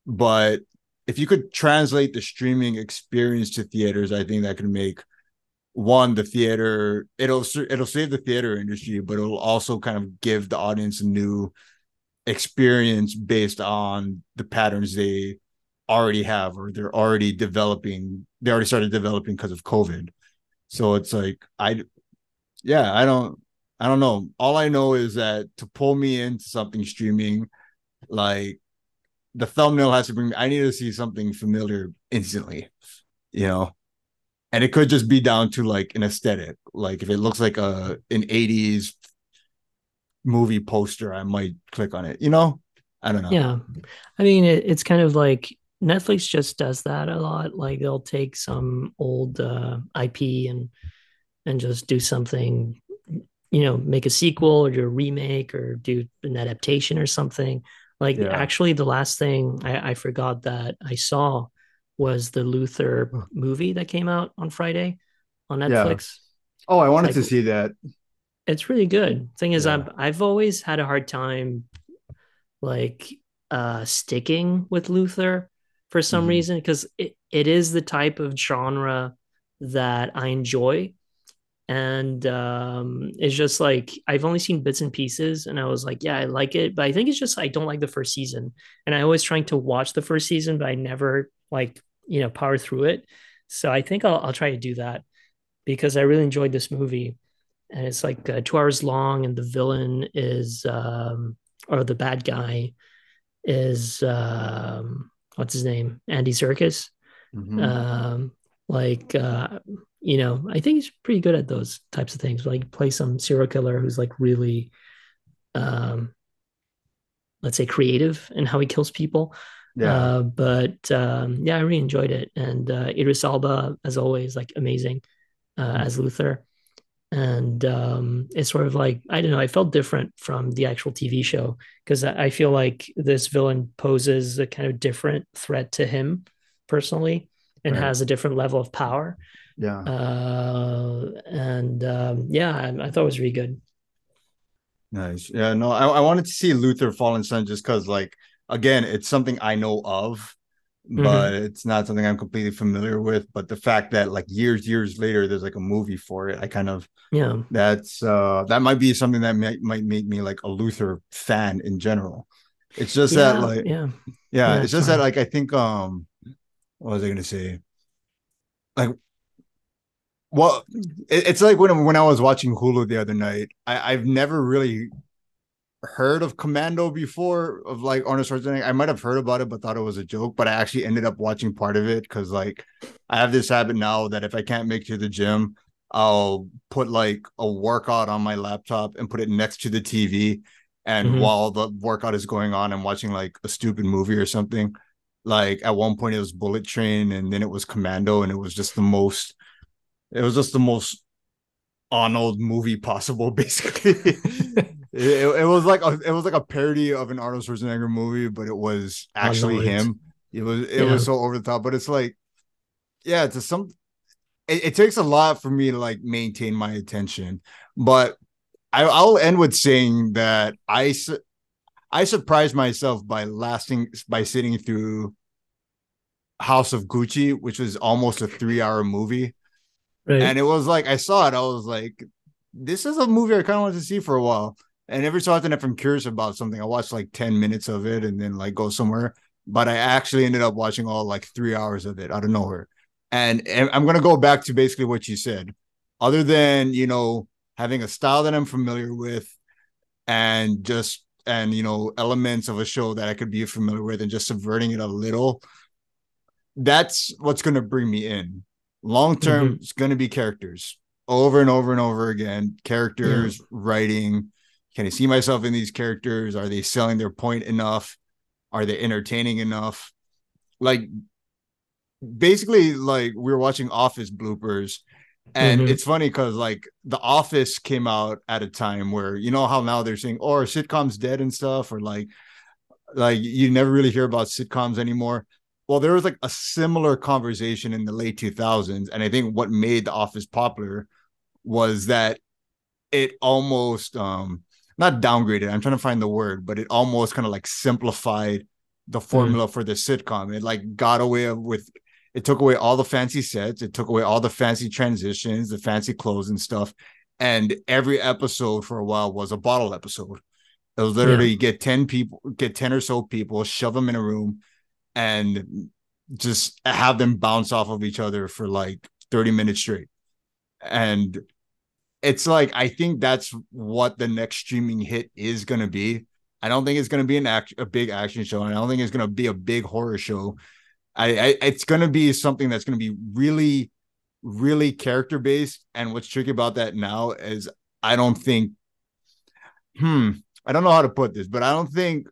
but if you could translate the streaming experience to theaters i think that could make one the theater it'll it'll save the theater industry but it'll also kind of give the audience a new experience based on the patterns they already have or they're already developing they already started developing because of covid so it's like i yeah, I don't I don't know. All I know is that to pull me into something streaming, like the thumbnail has to bring me, I need to see something familiar instantly, you know. And it could just be down to like an aesthetic. Like if it looks like a an 80s movie poster, I might click on it, you know? I don't know. Yeah. I mean, it, it's kind of like Netflix just does that a lot. Like they'll take some old uh, IP and and just do something, you know, make a sequel or do a remake or do an adaptation or something. Like Yeah. actually, the last thing I, I forgot that I saw was the Luther movie that came out on Friday on Yeah. Netflix. Oh, I wanted Like- to see that. It's really good. Thing is, Yeah. I've I've always had a hard time like uh sticking with Luther for some Mhm. reason because it, it is the type of genre that I enjoy. And um it's just like I've only seen bits and pieces and I was like, yeah, I like it, but I think it's just I don't like the first season. And I always trying to watch the first season, but I never like, you know, power through it. So I think I'll I'll try to do that because I really enjoyed this movie. And it's like uh, two hours long and the villain is um or the bad guy is um what's his name? Andy Serkis Mhm. um like uh you know i think he's pretty good at those types of things. Like play some serial killer who's like really um let's say creative in how he kills people yeah. uh, but um, yeah, I really enjoyed it, and uh, Idris Elba, as always, like amazing uh, Mm-hmm. as Luther, and um, it's sort of like I don't know, I felt different from the actual TV show because I, feel like this villain poses a kind of different threat to him personally, and Right. has a different level of power, yeah. uh, and um, yeah, I, I thought it was really good. Nice. Yeah, no, I, I wanted to see Luther Fallen Sun just because, like, again, it's something I know of, but it's not something I'm completely familiar with. But the fact that, like, years, years later, there's like a movie for it, I kind of Yeah, that's uh that might be something that might might make me like a Luther fan in general. It's just yeah, that, like, yeah, yeah, Yeah, it's just that, like, I think, um, what was I gonna say? Like, well, it, it's like when when I was watching Hulu the other night, I, I've never really heard of Commando before of like Arnold Schwarzenegger. I might have heard about it, but thought it was a joke. But I actually ended up watching part of it because like I have this habit now that if I can't make it to the gym, I'll put like a workout on my laptop and put it next to the TV. And Mhm. while the workout is going on, I'm watching like a stupid movie or something. Like at one point it was Bullet Train and then it was Commando, and it was just the most it was just the most Arnold movie possible, basically. It, it was like a, it was like a parody of an Arnold Schwarzenegger movie, but it was actually him. It was it Yeah. was so over the top, but it's like, yeah, it's some. It, it takes a lot for me to like maintain my attention, but I, I'll end with saying that I I surprised myself by lasting by sitting through House of Gucci, which was almost a three hour movie. right. And it was like I saw it, I was like, this is a movie I kind of wanted to see for a while. And every so often, if I'm curious about something, I watch like 10 minutes of it and then like go somewhere. But I actually ended up watching all like three hours of it out of nowhere. And, and I'm gonna go back to basically what you said. Other than you know having a style that I'm familiar with, and just and you know elements of a show that I could be familiar with, and just subverting it a little, that's what's gonna bring me in. Long term, mm-hmm. it's gonna be characters over and over and over again. Characters, writing. Can I see myself in these characters? Are they selling their point enough? Are they entertaining enough? Like basically, like we were watching Office bloopers, and Mhm. it's funny because like The Office came out at a time where you know how now they're saying, "Oh, sitcoms dead and stuff," or like like you never really hear about sitcoms anymore. well, there was like a similar conversation in the late 2000s. And I think what made The Office popular was that it almost, um, not downgraded, I'm trying to find the word, but it almost kind of like simplified the mm. formula mm. for the sitcom. It like got away with, it took away all the fancy sets, it took away all the fancy transitions, the fancy clothes and stuff. And every episode for a while was a bottle episode. It was literally yeah. get 10 people, get 10 or so people, shove them in a room and just have them bounce off of each other for like 30 minutes straight. And it's like I think that's what the next streaming hit is going to be. I don't think it's going to be an act a big action show, and I don't think it's going to be a big horror show. I, I it's going to be something that's going to be really, really character based. And what's tricky about that now is I don't think, hmm, I don't know how to put this, but I don't think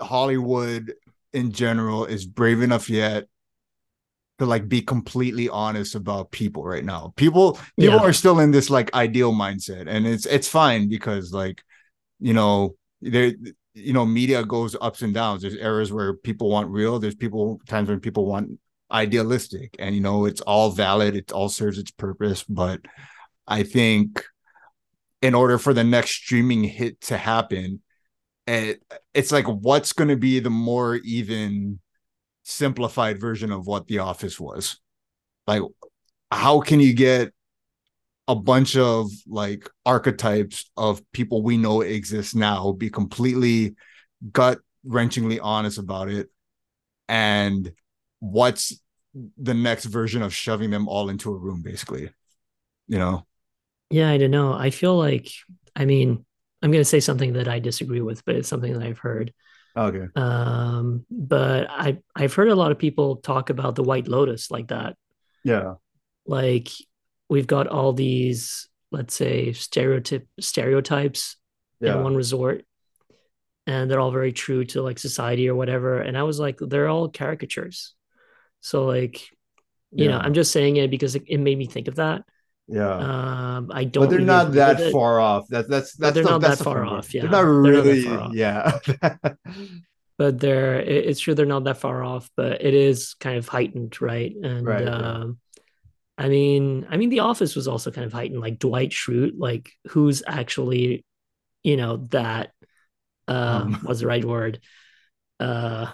Hollywood in general is brave enough yet to like be completely honest about people right now. People people yeah. are still in this like ideal mindset and it's it's fine because like you know there you know media goes ups and downs. There's eras where people want real, there's people times when people want idealistic and you know it's all valid, it all serves its purpose, but I think in order for the next streaming hit to happen, it, it's like what's going to be the more even simplified version of what the office was. Like how can you get a bunch of like archetypes of people we know exist now be completely gut wrenchingly honest about it and what's the next version of shoving them all into a room basically you know? Yeah i don't know. I feel like i mean I'm going to say something that I disagree with, but it's something that I've heard. Okay. Um, but I I've heard a lot of people talk about the White Lotus like that. Yeah. Like we've got all these, let's say, stereotype stereotypes yeah. in one resort, and they're all very true to like society or whatever. And I was like, they're all caricatures. So like, you yeah. know, I'm just saying it because it, it made me think of that. Yeah. Um, I don't. But they're not that far off. That's that's that's they're not that's that far off. Yeah. They're not really. They're not yeah. but they're it's true they're not that far off, but it is kind of heightened, right? And right, um, yeah. I mean, I mean, The Office was also kind of heightened. Like Dwight Schrute, like who's actually, you know, that uh, um. was the right word. Uh,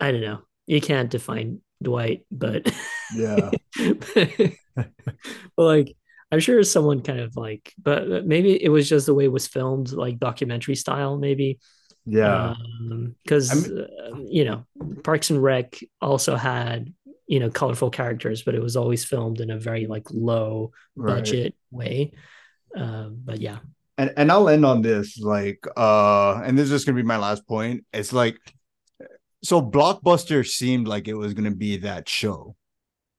I don't know. You can't define Dwight, but yeah. like I'm sure someone kind of like, but maybe it was just the way it was filmed, like documentary style, maybe. Yeah. Because, um, uh, you know, Parks and Rec also had, you know, colorful characters, but it was always filmed in a very like low budget right. way. Uh, but yeah. And, and I'll end on this, like, uh, and this is gonna be my last point. It's like, so Blockbuster seemed like it was gonna be that show,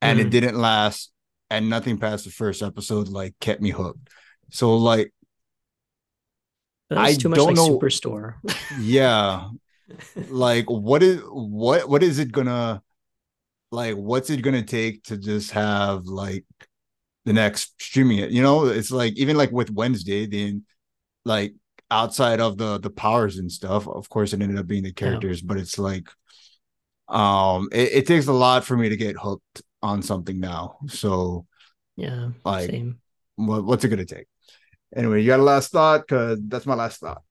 and mm. it didn't last and nothing past the first episode like kept me hooked. So like I too much don't like know Superstore. yeah. like what is what what is it gonna like what's it gonna take to just have like the next streaming it? You know, it's like even like with Wednesday, then like outside of the the powers and stuff, of course it ended up being the characters, yeah. but it's like um it, it takes a lot for me to get hooked on something now. So yeah, like same. What, what's it gonna take? Anyway, you got a last thought? Cause that's my last thought.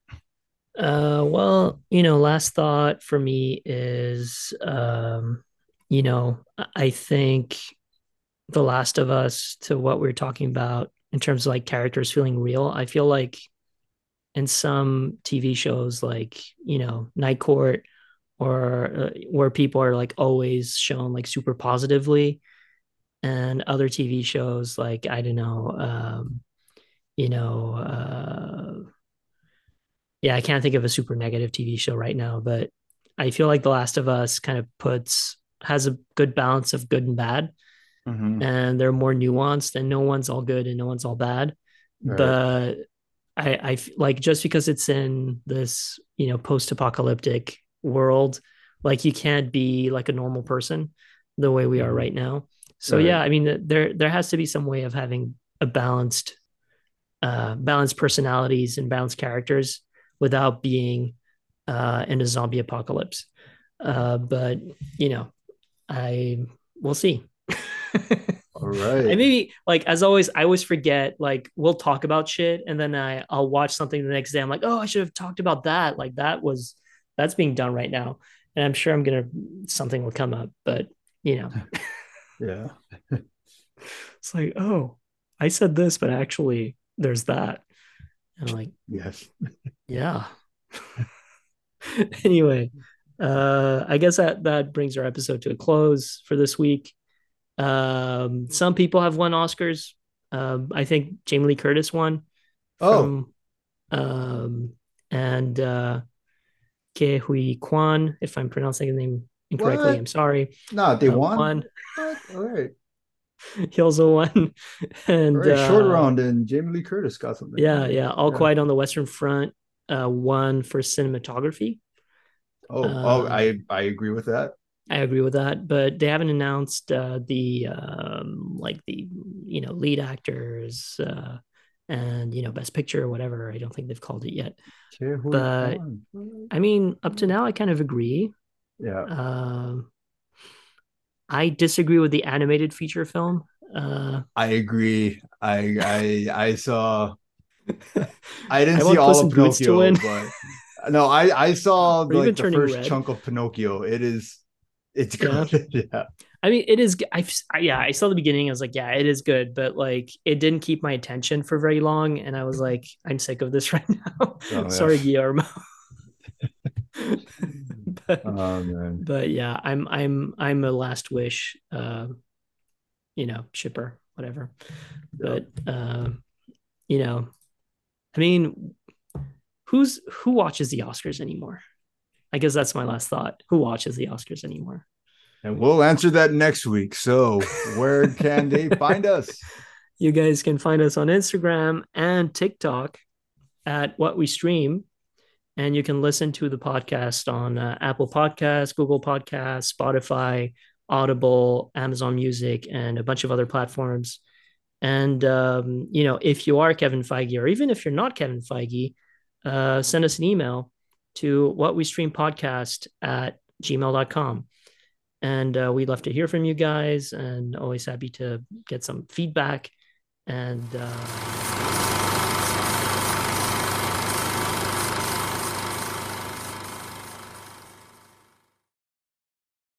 Uh, well, you know, last thought for me is, um, you know, I think The Last of Us to what we are talking about in terms of like characters feeling real. I feel like in some TV shows, like you know, Night Court or uh, where people are like always shown like super positively and other tv shows like i don't know um you know uh yeah i can't think of a super negative tv show right now but i feel like the last of us kind of puts has a good balance of good and bad mm-hmm. and they're more nuanced and no one's all good and no one's all bad right. but I, I like just because it's in this you know post-apocalyptic world like you can't be like a normal person the way we are mm-hmm. right now so right. yeah i mean there there has to be some way of having a balanced uh balanced personalities and balanced characters without being uh in a zombie apocalypse Uh, but you know, I we'll see. All right. And maybe like as always, I always forget. Like we'll talk about shit, and then I I'll watch something the next day. I'm like, oh, I should have talked about that. Like that was that's being done right now, and I'm sure I'm gonna something will come up. But you know, yeah. it's like, oh, I said this, but actually, there's that. And I'm like, Yes. yeah. anyway, uh, I guess that that brings our episode to a close for this week. Um, some people have won Oscars. Um, I think Jamie Lee Curtis won. Oh. Um, and uh, Ke Huy Quan, if I'm pronouncing the name incorrectly, What? I'm sorry. No, they Uh, won. won. All right. He also won. and right. Short uh, round, and Jamie Lee Curtis got something. Yeah, yeah. All Yeah. Quiet on the Western Front uh, won for cinematography. Oh, oh, Um, I I agree with that. I agree with that, but they haven't announced uh, the um, like the you know lead actors uh, and you know best picture or whatever. I don't think they've called it yet. Ke Huy But- Quan. I mean, up to now, I kind of agree. yeah. Um, I disagree with the animated feature film. Uh, I agree. I I I saw. I didn't I see all of in to Pinocchio, win. but no, I I saw Or like the first Red. chunk of Pinocchio. It is, it's Yeah. good. Yeah, I mean, it is. I've yeah, I saw the beginning. I was like, yeah, it is good, but like, it didn't keep my attention for very long, and I was like, I'm sick of this right now. Oh, yeah. Sorry, Guillermo. but, Oh man, but yeah, I'm I'm I'm a last wish, uh, you know, shipper, whatever. But um, you know, I mean, who's who watches the Oscars anymore? I guess that's my last thought. Who watches the Oscars anymore? And we'll answer that next week. So, where can they find us? You guys can find us on Instagram and TikTok at What We Stream. And you can listen to the podcast on uh, Apple Podcasts, Google Podcasts, Spotify, Audible, Amazon Music, and a bunch of other platforms. And, um, you know, if you are Kevin Feige, or even if you're not Kevin Feige, uh, send us an email to what we stream podcast at gmail.com. And uh, we'd love to hear from you guys and always happy to get some feedback. And uh,